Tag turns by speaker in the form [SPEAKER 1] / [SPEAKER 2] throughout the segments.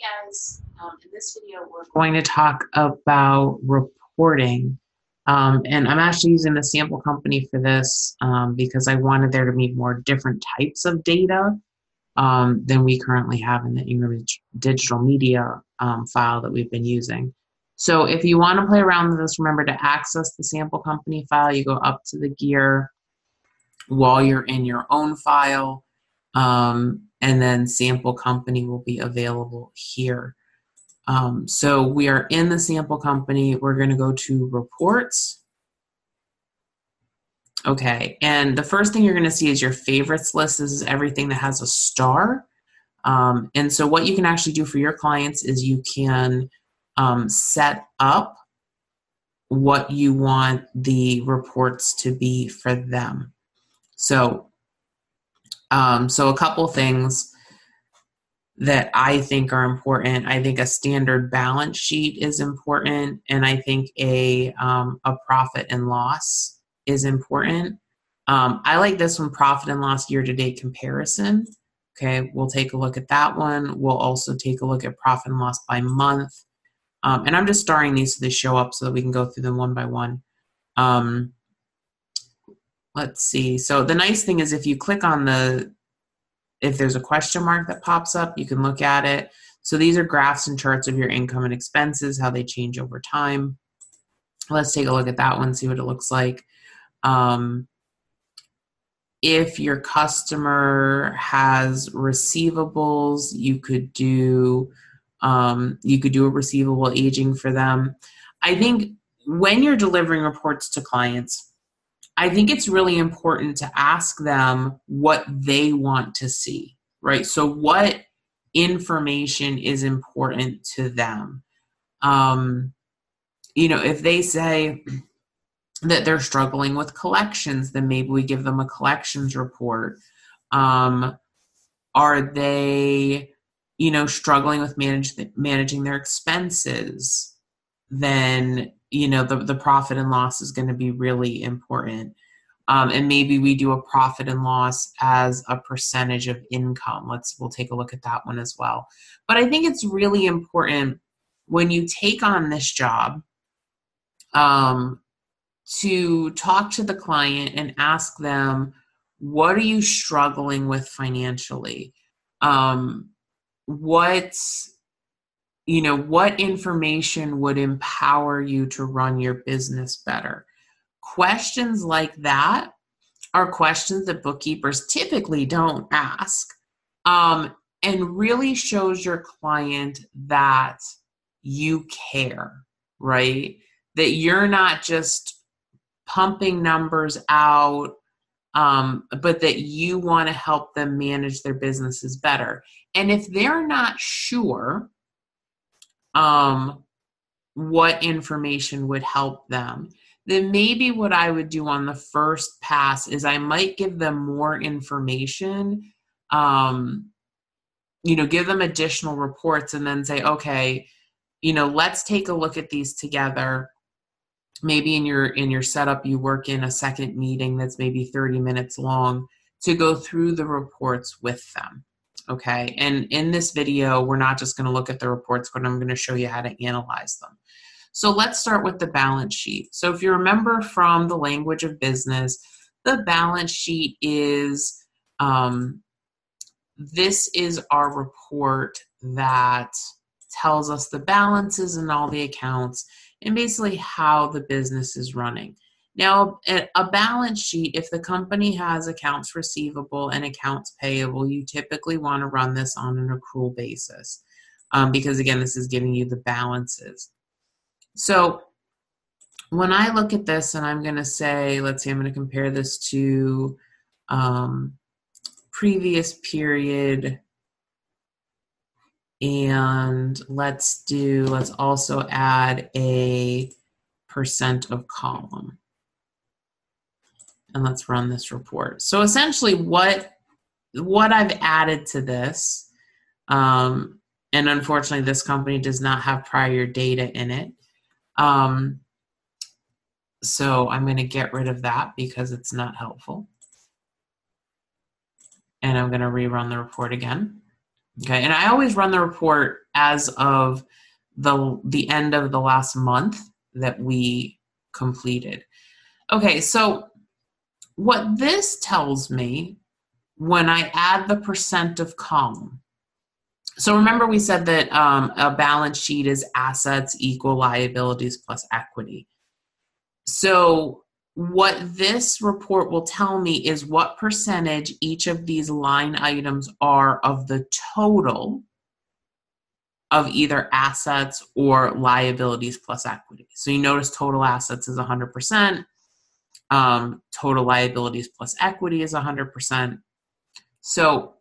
[SPEAKER 1] guys. Um, in this video, we're going to talk about reporting. Um, and I'm actually using the sample company for this um, because I wanted there to be more different types of data um, than we currently have in the Ingram digital media um, file that we've been using. So if you want to play around with this, remember to access the sample company file. You go up to the gear while you're in your own file. Um, and then sample company will be available here. Um, so we are in the sample company. We're going to go to reports. Okay, and the first thing you're going to see is your favorites list. This is everything that has a star. Um, and so what you can actually do for your clients is you can um, set up what you want the reports to be for them. So um, so a couple things that I think are important. I think a standard balance sheet is important, and I think a um, a profit and loss is important. Um, I like this one, profit and loss year to date comparison. Okay, we'll take a look at that one. We'll also take a look at profit and loss by month. Um, and I'm just starring these so they show up so that we can go through them one by one. Um, let's see. So the nice thing is if you click on the, if there's a question mark that pops up, you can look at it. So these are graphs and charts of your income and expenses, how they change over time. Let's take a look at that one, see what it looks like. Um, if your customer has receivables, you could do um, you could do a receivable aging for them. I think when you're delivering reports to clients, I think it's really important to ask them what they want to see, right? So, what information is important to them? Um, you know, if they say that they're struggling with collections, then maybe we give them a collections report. Um, are they, you know, struggling with manage managing their expenses? Then you know the, the profit and loss is going to be really important. Um, and maybe we do a profit and loss as a percentage of income. Let's we'll take a look at that one as well. But i think it's really important when you take on this job um, to talk to the client and ask them what are you struggling with financially? Um, what you know what information would empower you to run your business better? Questions like that are questions that bookkeepers typically don't ask um, and really shows your client that you care right? That you're not just pumping numbers out um, but that you want to help them manage their businesses better. And if they're not sure um, what information would help them, then maybe what I would do on the first pass is I might give them more information, um, you know, give them additional reports and then say, okay, you know, let's take a look at these together. Maybe in your in your setup you work in a second meeting that's maybe 30 minutes long to go through the reports with them. Okay, and in this video, we're not just going to look at the reports, but I'm going to show you how to analyze them. So let's start with the balance sheet. So if you remember from the language of business, the balance sheet is um, this is our report that tells us the balances and all the accounts and basically how the business is running. Now, a balance sheet, if the company has accounts receivable and accounts payable, you typically want to run this on an accrual basis um, because, again, this is giving you the balances. So, when I look at this and I'm going to say, let's say I'm going to compare this to um, previous period and let's do, let's also add a percent of column and let's run this report. So essentially what what I've added to this, um, and unfortunately this company does not have prior data in it. Um, so I'm going to get rid of that because it's not helpful. And I'm going to rerun the report again. Okay, and I always run the report as of the the end of the last month that we completed. Okay, so what this tells me when I add the percent of column. So remember we said that um, a balance sheet is assets equal liabilities plus equity. So what this report will tell me is what percentage each of these line items are of the total of either assets or liabilities plus equity. So you notice total assets is 100%, um, total liabilities plus equity is 100%. So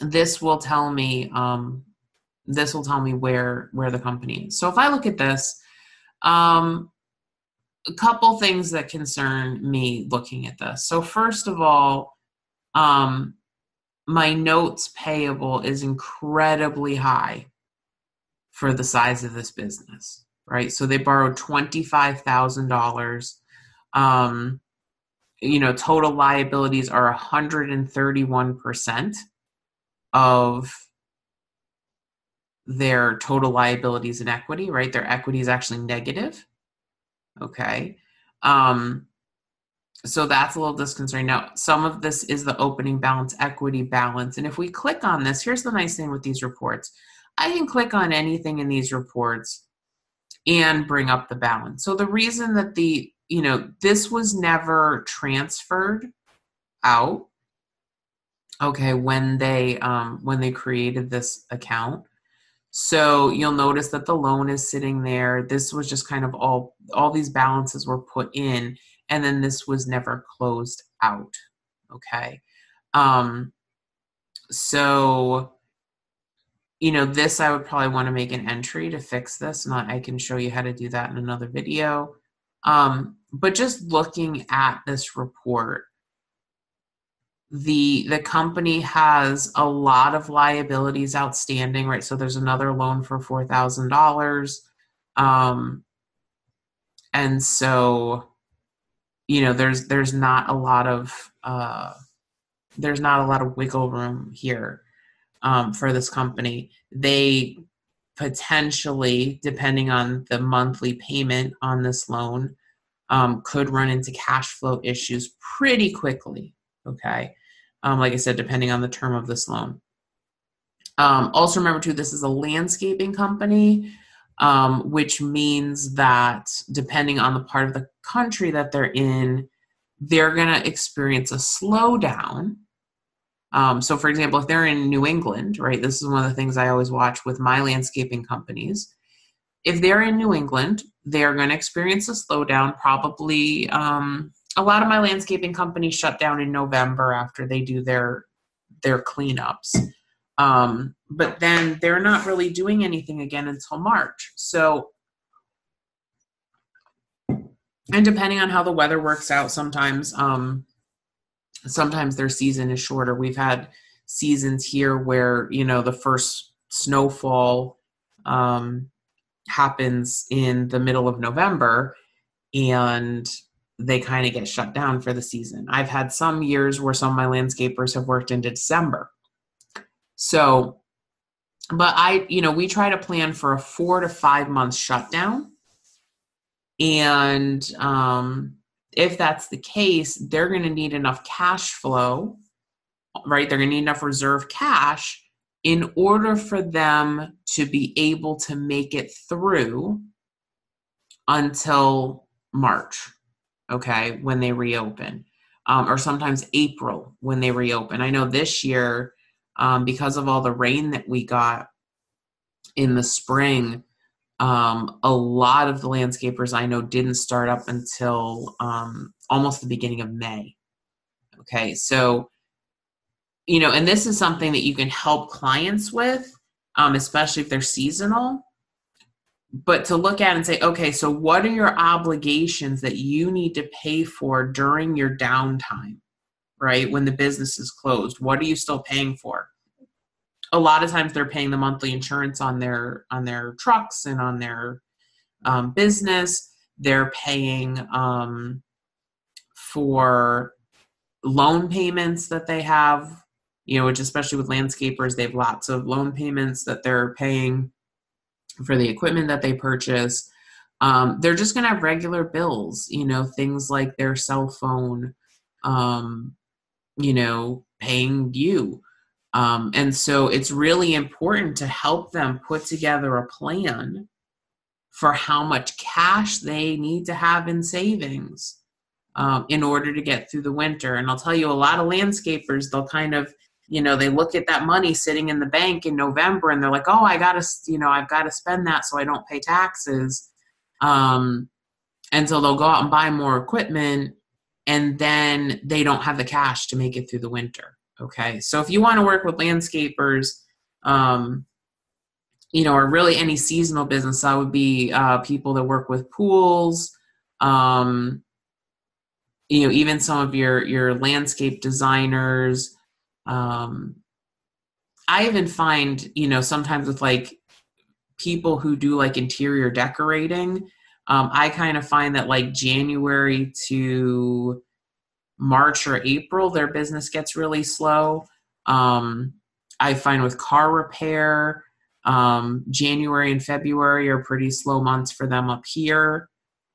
[SPEAKER 1] this will tell me um, this will tell me where where the company is. So if I look at this, um, a couple things that concern me looking at this. So first of all, um, my notes payable is incredibly high for the size of this business, right? So they borrowed $25,000. Um, you know, total liabilities are 131% of their total liabilities and equity, right? Their equity is actually negative. Okay. Um, so that's a little disconcerting. Now, some of this is the opening balance, equity balance. And if we click on this, here's the nice thing with these reports I can click on anything in these reports and bring up the balance. So the reason that the, you know, this was never transferred out, okay, when they um when they created this account. So you'll notice that the loan is sitting there. This was just kind of all all these balances were put in and then this was never closed out. Okay. Um so you know, this I would probably want to make an entry to fix this, and I can show you how to do that in another video. Um, but just looking at this report, the the company has a lot of liabilities outstanding, right? So there's another loan for four thousand um, dollars, and so you know there's there's not a lot of uh, there's not a lot of wiggle room here um, for this company. They potentially, depending on the monthly payment on this loan, um, could run into cash flow issues pretty quickly. Okay. Um, like I said, depending on the term of this loan. Um, also, remember too, this is a landscaping company, um, which means that depending on the part of the country that they're in, they're going to experience a slowdown um, so, for example, if they're in New England, right, this is one of the things I always watch with my landscaping companies. If they're in New England, they're going to experience a slowdown. Probably, um, a lot of my landscaping companies shut down in November after they do their their cleanups. Um, but then they're not really doing anything again until March. So, and depending on how the weather works out, sometimes um, sometimes their season is shorter. We've had seasons here where you know the first snowfall um, happens in the middle of November, and they kind of get shut down for the season. I've had some years where some of my landscapers have worked into December. So, but I, you know, we try to plan for a four to five month shutdown. And um, if that's the case, they're going to need enough cash flow, right? They're going to need enough reserve cash in order for them to be able to make it through until March, okay, when they reopen, um, or sometimes April when they reopen. I know this year, um, because of all the rain that we got in the spring, um, a lot of the landscapers I know didn't start up until um, almost the beginning of May. Okay, so, you know, and this is something that you can help clients with, um, especially if they're seasonal. But to look at and say, okay, so what are your obligations that you need to pay for during your downtime, right? When the business is closed? What are you still paying for? a lot of times they're paying the monthly insurance on their on their trucks and on their um, business they're paying um, for loan payments that they have you know, which especially with landscapers, they have lots of loan payments that they're paying for the equipment that they purchase. Um, they're just going to have regular bills, you know, things like their cell phone, um, you know, paying you. Um, and so it's really important to help them put together a plan for how much cash they need to have in savings um, in order to get through the winter. And I'll tell you, a lot of landscapers, they'll kind of, you know, they look at that money sitting in the bank in November and they're like, oh, I got to, you know, I've got to spend that so I don't pay taxes. Um, and so they'll go out and buy more equipment and then they don't have the cash to make it through the winter. Okay. So if you want to work with landscapers, um, you know, or really any seasonal business, that would be uh, people that work with pools, um, you know, even some of your your landscape designers. Um, I even find, you know, sometimes with like people who do like interior decorating, um, I kind of find that like January to March or April, their business gets really slow. Um, I find with car repair, um, January and February are pretty slow months for them up here.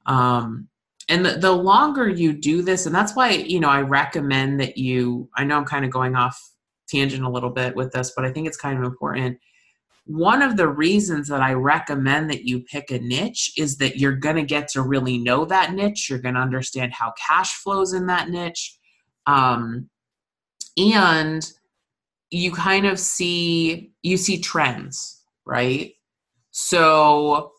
[SPEAKER 1] Um, and the, the longer you do this, and that's why, you know, I recommend that you, I know I'm kind of going off tangent a little bit with this, but I think it's kind of important. One of the reasons that I recommend that you pick a niche is that you're going to get to really know that niche. You're going to understand how cash flows in that niche. Um, and you kind of see you see trends right? So,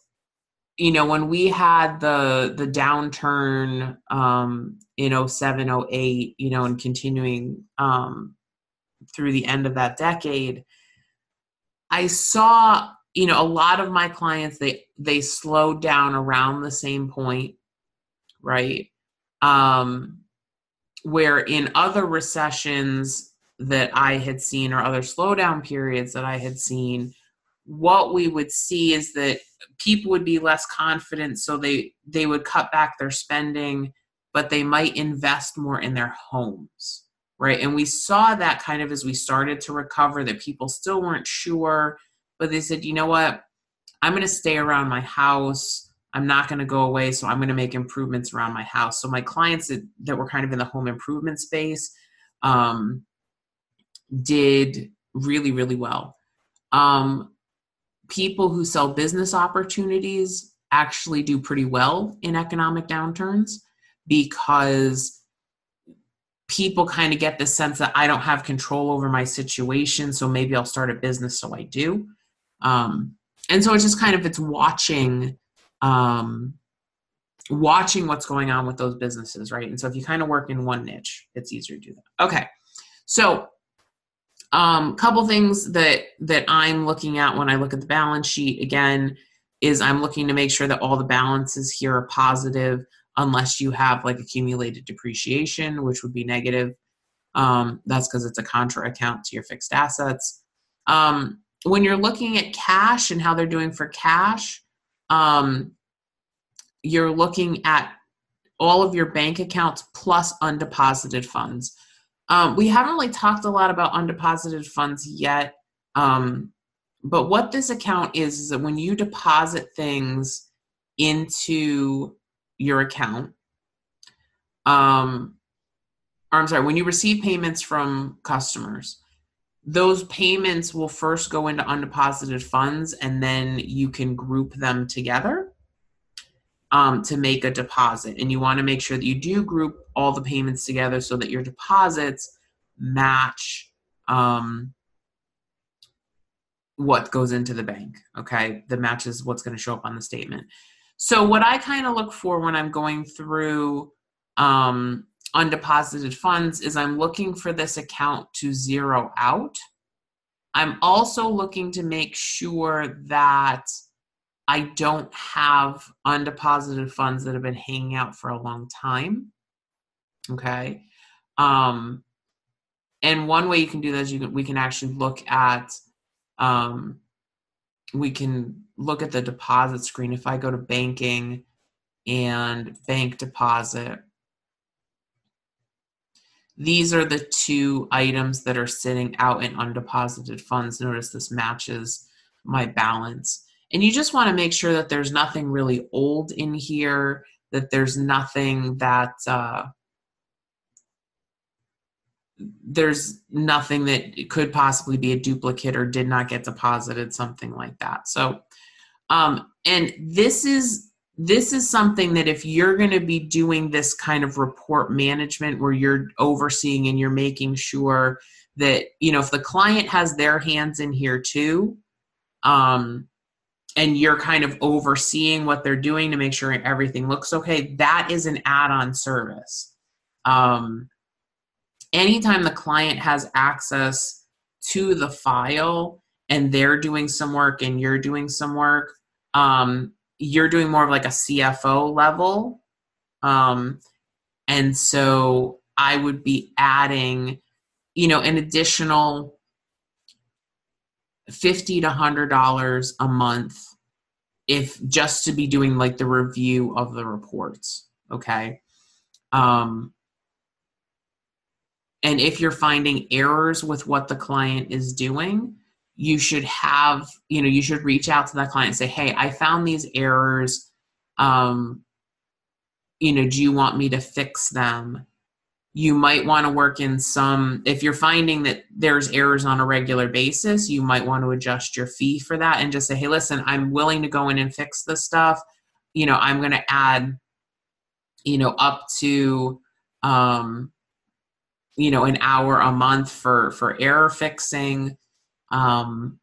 [SPEAKER 1] you know, when we had the the downturn um, in 07, 08, you know, and continuing um, through the end of that decade, I saw, you know, a lot of my clients they they slowed down around the same point, right? Um, where in other recessions that I had seen or other slowdown periods that I had seen, what we would see is that people would be less confident so they they would cut back their spending but they might invest more in their homes right? And we saw that kind of as we started to recover that people still weren't sure but they said you know what? I'm going to stay around my house. I'm not going to go away so i'm going to make improvements around my house. So my clients that, that were kind of in the home improvement space um, did really really well. Um, people who sell business opportunities actually do pretty well in economic downturns because people kind of get the sense that I don't have control over my situation, so maybe I'll start a business so I do. Um, and so it's just kind of it's watching um, watching what's going on with those businesses, right? And so if you kind of work in one niche, it's easier to do that. Okay. So um, couple things that that I'm looking at when I look at the balance sheet again is I'm looking to make sure that all the balances here are positive, unless you have like accumulated depreciation, which would be negative. Um, that's because it's a contra account to your fixed assets. Um, when you're looking at cash and how they're doing for cash, um, you're looking at all of your bank accounts plus undeposited funds. Um, we haven't really talked a lot about undeposited funds yet. Um, but what this account is, is that when you deposit things into your account, um, or I'm sorry, when you receive payments from customers, those payments will first go into undeposited funds and then you can group them together um, to make a deposit. And you want to make sure that you do group all the payments together so that your deposits match um, what goes into the bank. Okay, that matches what's going to show up on the statement. So, what I kind of look for when I'm going through um, undeposited funds is I'm looking for this account to zero out. I'm also looking to make sure that I don't have undeposited funds that have been hanging out for a long time. Okay. Um, and one way you can do that is you can, we can actually look at, um, we can look at the deposit screen. If I go to banking and bank deposit, these are the two items that are sitting out in undeposited funds. Notice this matches my balance. And you just want to make sure that there's nothing really old in here, that there's nothing that uh, there's nothing that could possibly be a duplicate or did not get deposited, something like that. So, um, and this is this is something that if you're going to be doing this kind of report management where you're overseeing and you're making sure that you know if the client has their hands in here too um, and you're kind of overseeing what they're doing to make sure everything looks okay that is an add-on service um, anytime the client has access to the file and they're doing some work and you're doing some work um, you're doing more of like a CFO level. Um, and so I would be adding, you know, an additional fifty to hundred dollars a month if just to be doing like the review of the reports. Okay. Um, and if you're finding errors with what the client is doing, you should have you know you should reach out to that client and say hey i found these errors um you know do you want me to fix them you might want to work in some if you're finding that there's errors on a regular basis you might want to adjust your fee for that and just say hey listen i'm willing to go in and fix this stuff. You know i'm going to add you know up to um you know an hour a month for for error fixing um,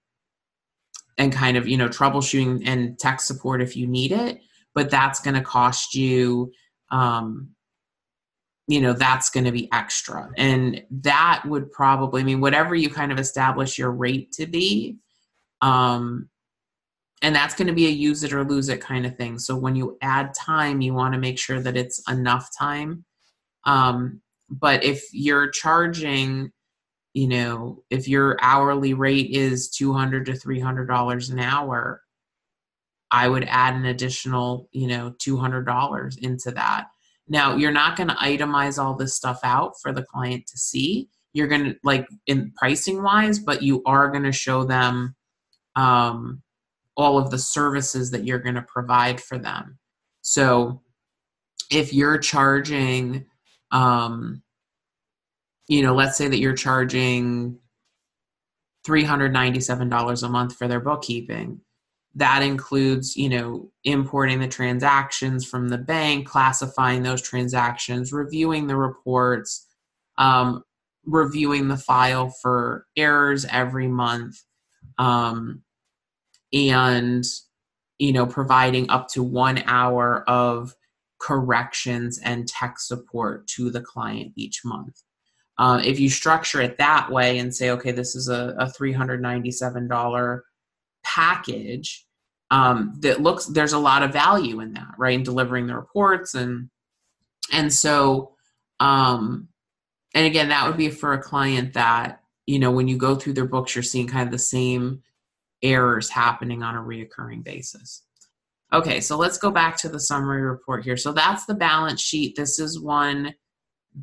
[SPEAKER 1] and kind of you know troubleshooting and tech support if you need it. But that's going to cost you um, you know that's going to be extra. And that would probably I mean whatever you kind of establish your rate to be um, and that's going to be a use it or lose it kind of thing. So when you add time you want to make sure that it's enough time. Um, but if you're charging you know if your hourly rate is 200 to 300 dollars an hour i would add an additional you know 200 dollars into that now you're not going to itemize all this stuff out for the client to see you're going to like in pricing wise but you are going to show them um, all of the services that you're going to provide for them so if you're charging um, you know, let's say that you're charging $397 a month for their bookkeeping. That includes, you know, importing the transactions from the bank, classifying those transactions, reviewing the reports, um, reviewing the file for errors every month, um, and, you know, providing up to one hour of corrections and tech support to the client each month. Uh, if you structure it that way and say, okay, this is a, a $397 package, um, that looks there's a lot of value in that, right? In delivering the reports and and so um, and again, that would be for a client that you know when you go through their books, you're seeing kind of the same errors happening on a reoccurring basis. Okay, so let's go back to the summary report here. So that's the balance sheet. This is one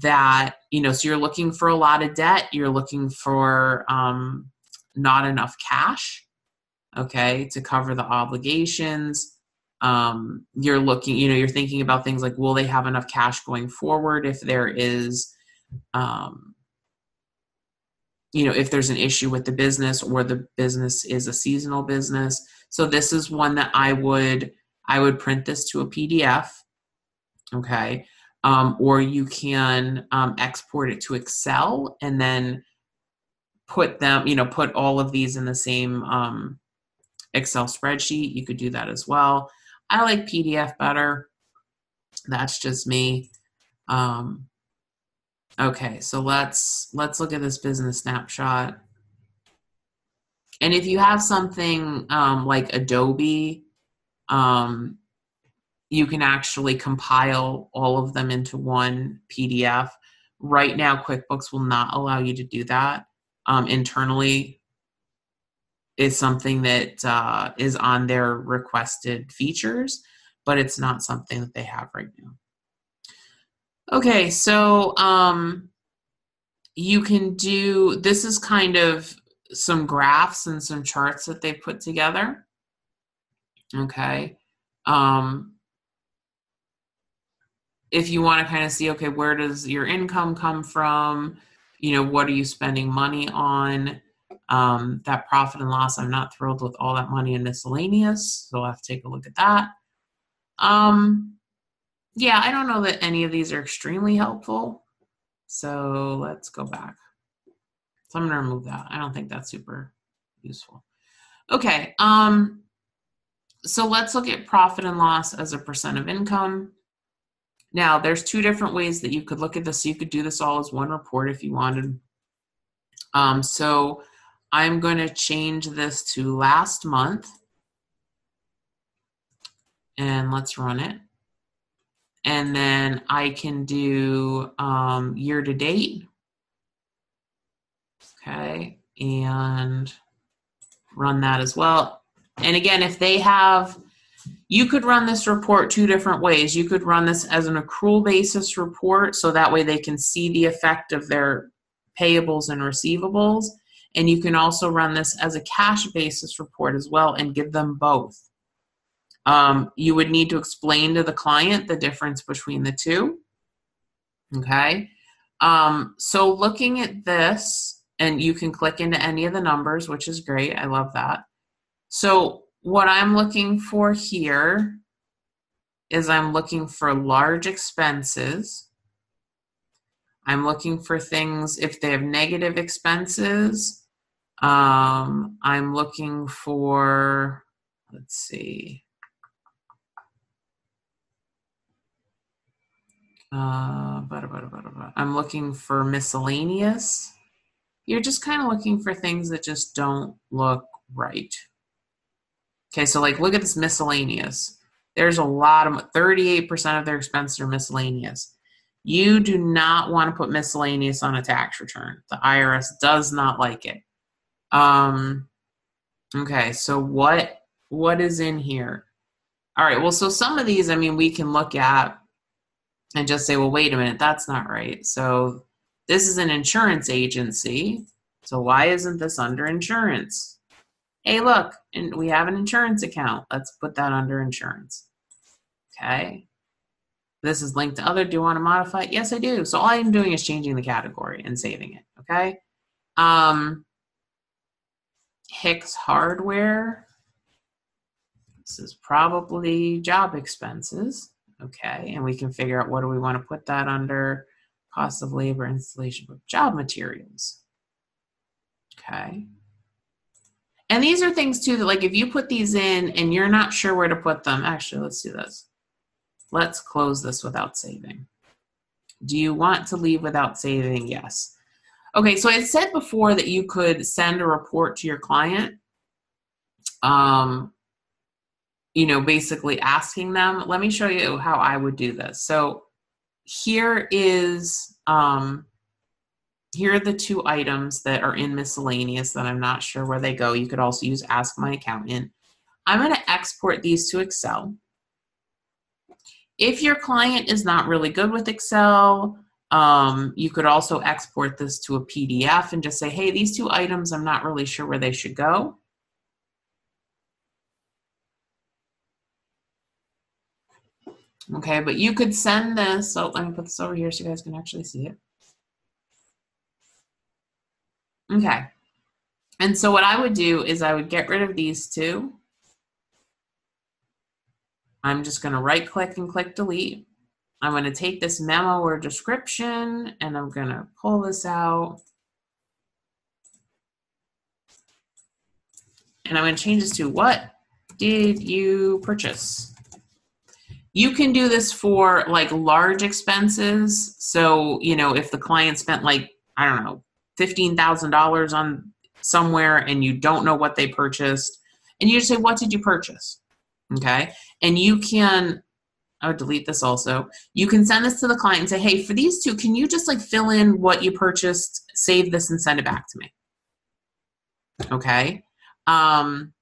[SPEAKER 1] that you know so you're looking for a lot of debt you're looking for um, not enough cash okay to cover the obligations. Um, you're looking you know you're thinking about things like will they have enough cash going forward if there is um, you know if there's an issue with the business or the business is a seasonal business. So this is one that i would i would print this to a pdf okay? Um, or you can um, export it to Excel and then put them, you know, put all of these in the same um, Excel spreadsheet. You could do that as well. I like PDF better. That's just me. Um, okay, so let's let's look at this business snapshot. And if you have something um, like Adobe, um, you can actually compile all of them into one PDF. Right now, QuickBooks will not allow you to do that. Um, internally, is something that uh, is on their requested features, but it's not something that they have right now. Okay, so um, you can do this is kind of some graphs and some charts that they put together. Okay. Um, if you want to kind of see, okay, where does your income come from? You know, what are you spending money on? Um, that profit and loss, I'm not thrilled with all that money in miscellaneous, so I'll have to take a look at that. Um, yeah, I don't know that any of these are extremely helpful. So let's go back. So I'm going to remove that. I don't think that's super useful. Okay. Um, so let's look at profit and loss as a percent of income. Now, there's two different ways that you could look at this. You could do this all as one report if you wanted. Um, so I'm going to change this to last month. And let's run it. And then I can do um, year to date. Okay. And run that as well. And again, if they have you could run this report two different ways. You could run this as an accrual basis report, so that way they can see the effect of their payables and receivables. And you can also run this as a cash basis report as well and give them both. Um, you would need to explain to the client the difference between the two. Okay. Um, so looking at this, and you can click into any of the numbers, which is great. I love that. So what I'm looking for here is I'm looking for large expenses. I'm looking for things if they have negative expenses. Um, I'm looking for, let's see. Uh, I'm looking for miscellaneous. You're just kind of looking for things that just don't look right. Okay, so like look at this miscellaneous. There's a lot of 38% of their expenses are miscellaneous. You do not want to put miscellaneous on a tax return. The IRS does not like it. Um, okay, so what what is in here? All right, well, so some of these, I mean, we can look at and just say, well, wait a minute, that's not right. So this is an insurance agency. So why isn't this under insurance? hey, look, and we have an insurance account. Let's put that under insurance. Okay. This is linked to other. Do you want to modify it? Yes, I do. So all I'm doing is changing the category and saving it. Okay. Um, Hicks Hardware. This is probably job expenses. Okay. And we can figure out what do we want to put that under cost of labor, installation of job materials. Okay. And these are things too that like if you put these in and you're not sure where to put them, actually, let's do this. Let's close this without saving. Do you want to leave without saving? Yes. Okay, so I said before that you could send a report to your client. Um, you know, basically asking them. Let me show you how I would do this. So here is um, here are the two items that are in miscellaneous that I'm not sure where they go. You could also use Ask My Accountant. I'm going to export these to Excel. If your client is not really good with Excel, um, you could also export this to a PDF and just say, hey, these two items, I'm not really sure where they should go. Okay, but you could send this. So let me put this over here so you guys can actually see it. Okay. And so what I would do is I would get rid of these two. I'm just going to right click and click delete. I'm going to take this memo or description and I'm going to pull this out. And I'm going to change this to what did you purchase? You can do this for like large expenses. So, you know, if the client spent like, I don't know, $15,000 on somewhere and you don't know what they purchased, and you just say, What did you purchase? Okay. And you can, I would delete this also. You can send this to the client and say, Hey, for these two, can you just like fill in what you purchased, save this, and send it back to me? Okay. Um,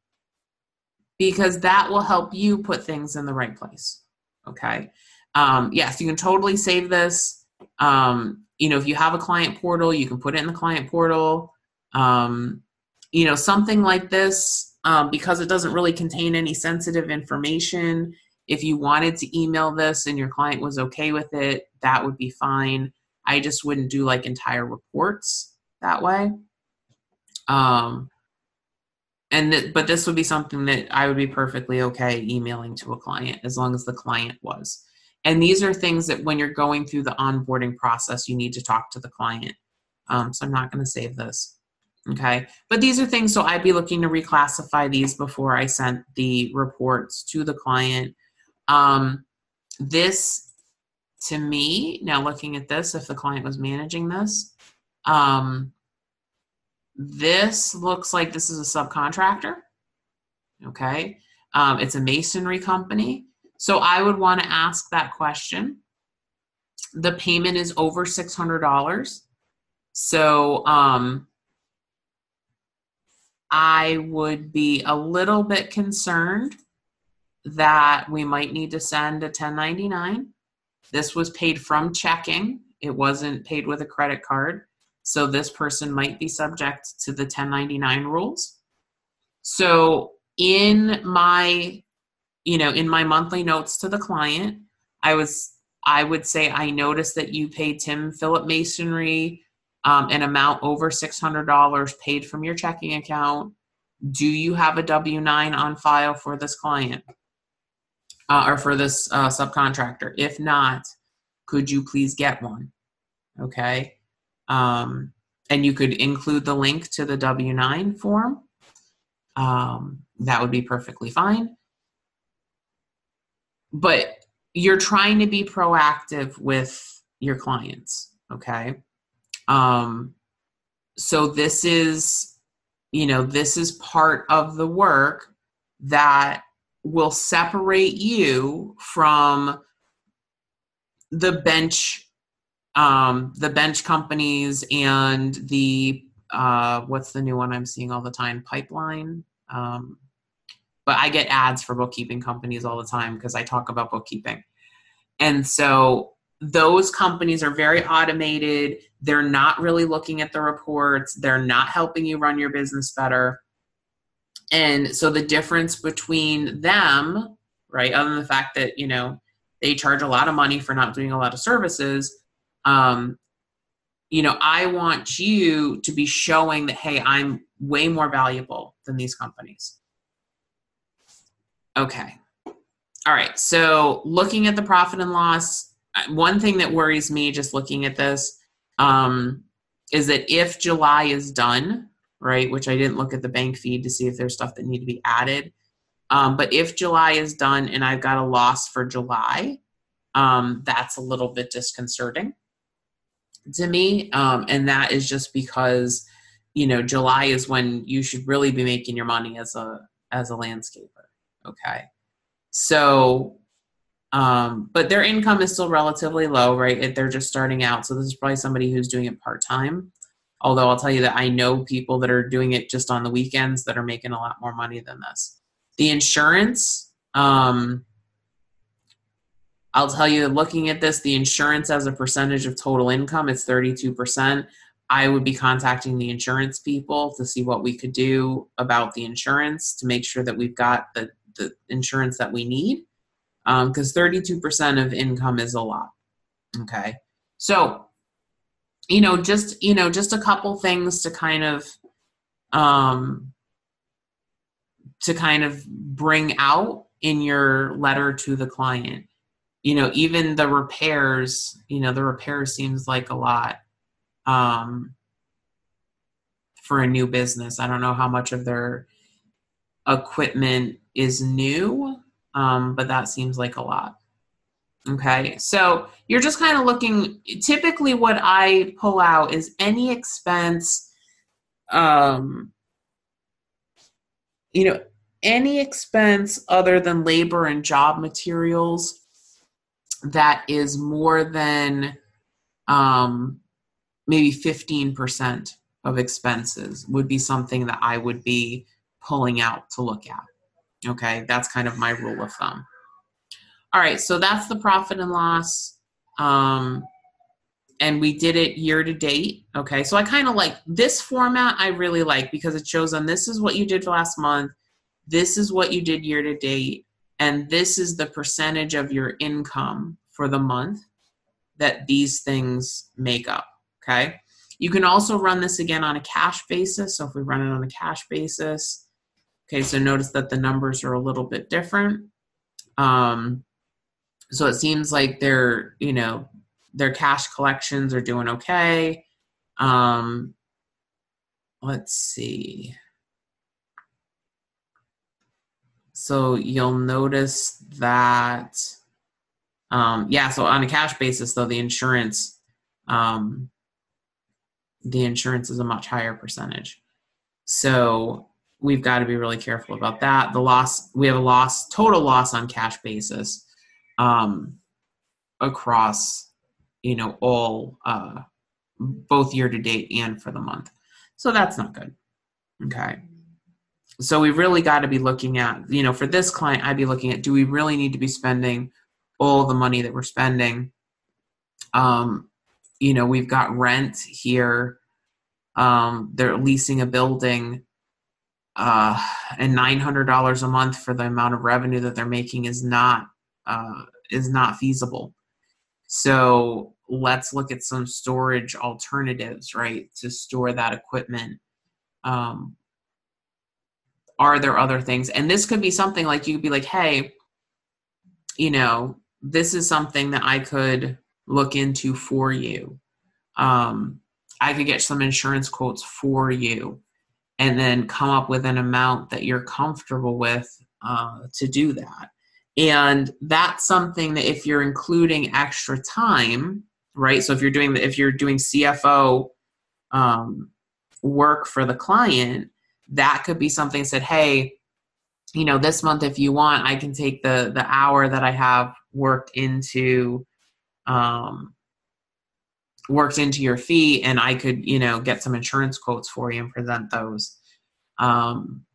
[SPEAKER 1] because that will help you put things in the right place. Okay. Um, yes, you can totally save this. Um, you know, if you have a client portal, you can put it in the client portal. Um, you know, something like this, um, because it doesn't really contain any sensitive information. If you wanted to email this and your client was okay with it, that would be fine. I just wouldn't do like entire reports that way. Um, and th- but this would be something that I would be perfectly okay emailing to a client as long as the client was. And these are things that when you're going through the onboarding process, you need to talk to the client. Um, so I'm not going to save this. Okay. But these are things, so I'd be looking to reclassify these before I sent the reports to the client. Um, this, to me, now looking at this, if the client was managing this, um, this looks like this is a subcontractor. Okay. Um, it's a masonry company. So I would want to ask that question. The payment is over $600. So um, I would be a little bit concerned that we might need to send a 1099. This was paid from checking, it wasn't paid with a credit card. So this person might be subject to the 1099 rules. So in my you know in my monthly notes to the client i was i would say i noticed that you paid tim philip masonry um, an amount over $600 paid from your checking account do you have a w9 on file for this client uh, or for this uh, subcontractor. If not could you please get one? Okay. Um, and you could include the link to the w9 form. Um, that would be perfectly fine. But you're trying to be proactive with your clients okay? Um so this is you know this is part of the work that will separate you from the bench um the bench companies and the uh what's the new one i'm seeing all the time pipeline um but I get ads for bookkeeping companies all the time because I talk about bookkeeping. And so those companies are very automated. They're not really looking at the reports, they're not helping you run your business better. And so the difference between them, right, other than the fact that, you know, they charge a lot of money for not doing a lot of services, um, you know, I want you to be showing that, hey, I'm way more valuable than these companies. Okay. All right. So looking at the profit and loss, one thing that worries me just looking at this um, is that if July is done, right, which I didn't look at the bank feed to see if there's stuff that need to be added. Um, but if July is done and I've got a loss for July, um, that's a little bit disconcerting to me. Um, and that is just because, you know, July is when you should really be making your money as a as a landscaper. Okay. So, um, but their income is still relatively low, right? They're just starting out. So this is probably somebody who's doing it part time. Although I'll tell you that I know people that are doing it just on the weekends that are making a lot more money than this. The insurance, um, I'll tell you, looking at this, the insurance as a percentage of total income, it's 32%. I would be contacting the insurance people to see what we could do about the insurance to make sure that we've got the the insurance that we need because um, 32% of income is a lot okay so you know just you know just a couple things to kind of um to kind of bring out in your letter to the client you know even the repairs you know the repair seems like a lot um for a new business i don't know how much of their equipment is new, um, but that seems like a lot. Okay, so you're just kind of looking. Typically, what I pull out is any expense, um, you know, any expense other than labor and job materials that is more than um, maybe 15% of expenses would be something that I would be pulling out to look at. Okay, that's kind of my rule of thumb. All right, so that's the profit and loss. Um, and we did it year to date. Okay, so I kind of like this format. I really like because it shows on this is what you did last month, this is what you did year to date, and this is the percentage of your income for the month that these things make up. Okay, you can also run this again on a cash basis. So if we run it on a cash basis, okay, so notice that the numbers are a little bit different. Um, so it seems like they're, you know, their cash collections are doing okay. Um, let's see. So you'll notice that, um, yeah. So on a cash basis, though, the insurance, um, the insurance is a much higher percentage. So we've got to be really careful about that. The loss, we have a loss, total loss on cash basis, um, across you know all uh, both year to date and for the month. So that's not good. Okay. So we really got to be looking at you know for this client i'd be looking at do we really need to be spending all the money that we're spending? Um you know we've got rent here. Um they're leasing a building uh and $900 a month for the amount of revenue that they're making is not uh is not feasible so let's look at some storage alternatives, right, to store that equipment. Um, are there other things? And this could be something like you could be like, hey, you know, this is something that I could look into for you. Um, I could get some insurance quotes for you and then come up with an amount that you're comfortable with uh, to do that. And that's something that if you're including extra time, right? So if you're doing if you're doing CFO um, work for the client, that could be something said, hey, you know, this month if you want, I can take the the hour that I have worked into um, worked into your fee, and I could you know get some insurance quotes for you and present those. Um,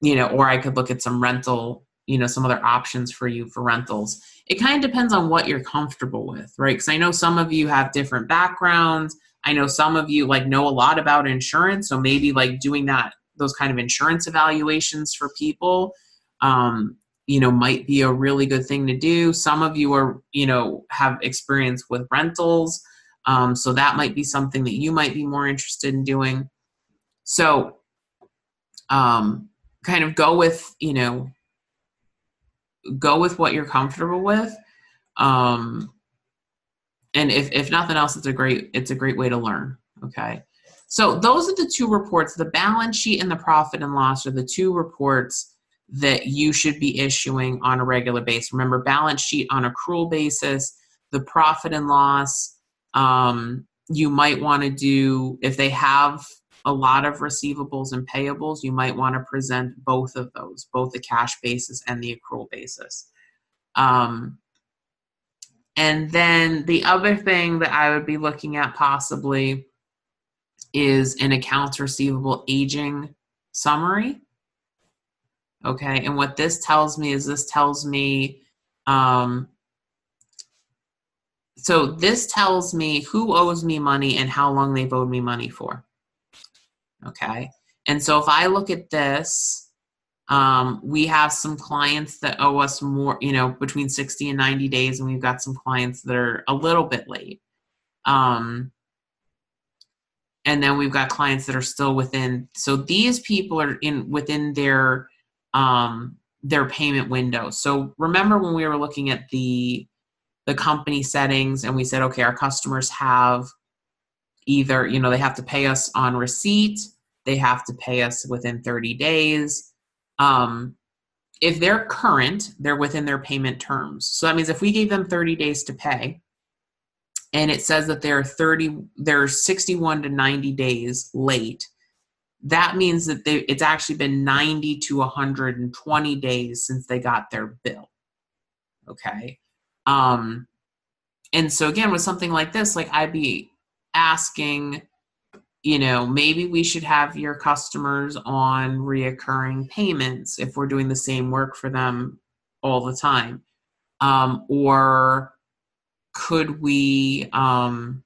[SPEAKER 1] you know, or I could look at some rental you know some other options for you for rentals. It kind of depends on what you're comfortable with right? Because i know some of you have different backgrounds. I know some of you like know a lot about insurance so maybe like doing that those kind of insurance evaluations for people um, you know might be a really good thing to do. Some of you are you know have experience with rentals um, so that might be something that you might be more interested in doing. So um, kind of go with you know go with what you're comfortable with um and if if nothing else it's a great it's a great way to learn okay? So those are the two reports the balance sheet and the profit and loss are the two reports that you should be issuing on a regular basis. Remember balance sheet on accrual basis the profit and loss um, you might want to do if they have a lot of receivables and payables, you might want to present both of those, both the cash basis and the accrual basis. Um, and then the other thing that I would be looking at possibly is an accounts receivable aging summary. Okay, and what this tells me is this tells me, um, so this tells me who owes me money and how long they've owed me money for. Okay. And so if I look at this, um, we have some clients that owe us more, you know, between 60 and 90 days, and we've got some clients that are a little bit late. Um, and then we've got clients that are still within. So these people are in within their um, their payment window. So remember when we were looking at the the company settings, and we said, okay, our customers have either you know they have to pay us on receipt they have to pay us within 30 days. Um, if they're current they're within their payment terms. So that means if we gave them 30 days to pay and it says that they're 30 they're 61 to 90 days late that means that they, it's actually been 90 to 120 days since they got their bill. Okay? Um and so again with something like this like i'd be asking, you know, maybe we should have your customers on reoccurring payments if we're doing the same work for them all the time. Um, or could we, um,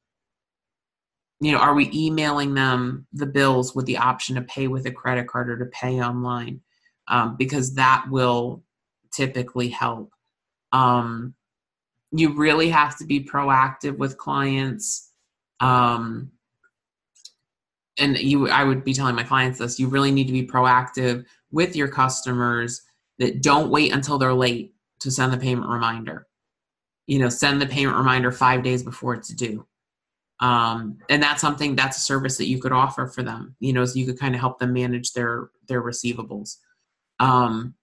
[SPEAKER 1] you know, are we emailing them the bills with the option to pay with a credit card or to pay online? Um, because that will typically help. Um, you really have to be proactive with clients. Um, and you, I would be telling my clients this. You really need to be proactive with your customers. That don't wait until they're late to send the payment reminder. You know, send the payment reminder five days before it's due um, and that's something that's a service that you could offer for them you know so you could kind of help them manage their their receivables um,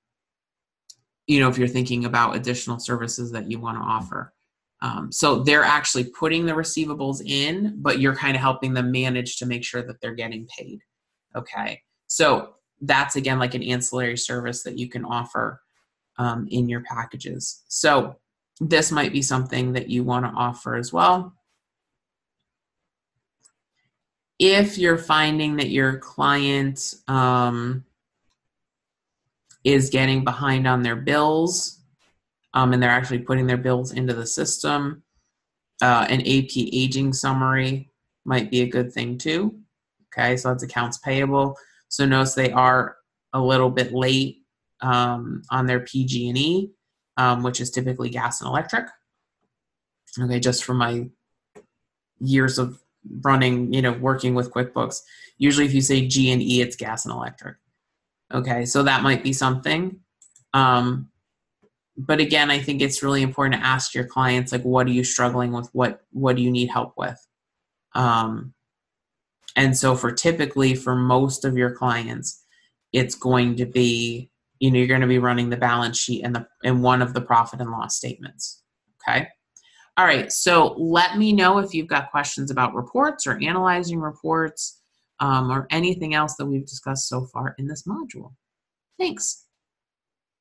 [SPEAKER 1] you know if you're thinking about additional services that you want to offer um, so they're actually putting the receivables in but you're kind of helping them manage to make sure that they're getting paid okay? So that's again like an ancillary service that you can offer um, in your packages. So this might be something that you want to offer as well. If you're finding that your client um, is getting behind on their bills um, and they're actually putting their bills into the system, uh, an AP aging summary might be a good thing too. Okay, so that's accounts payable. So notice they are a little bit late um, on their PG&E, um, which is typically gas and electric. Okay, just from my years of running, you know, working with QuickBooks. Usually, if you say G and E, it's gas and electric. Okay, so that might be something. Um, but again, I think it's really important to ask your clients like, what are you struggling with? What what do you need help with? Um, and so, for typically for most of your clients, it's going to be you know you're going to be running the balance sheet and the and one of the profit and loss statements. Okay. All right, so let me know if you've got questions about reports or analyzing reports um, or anything else that we've discussed so far in this module. Thanks.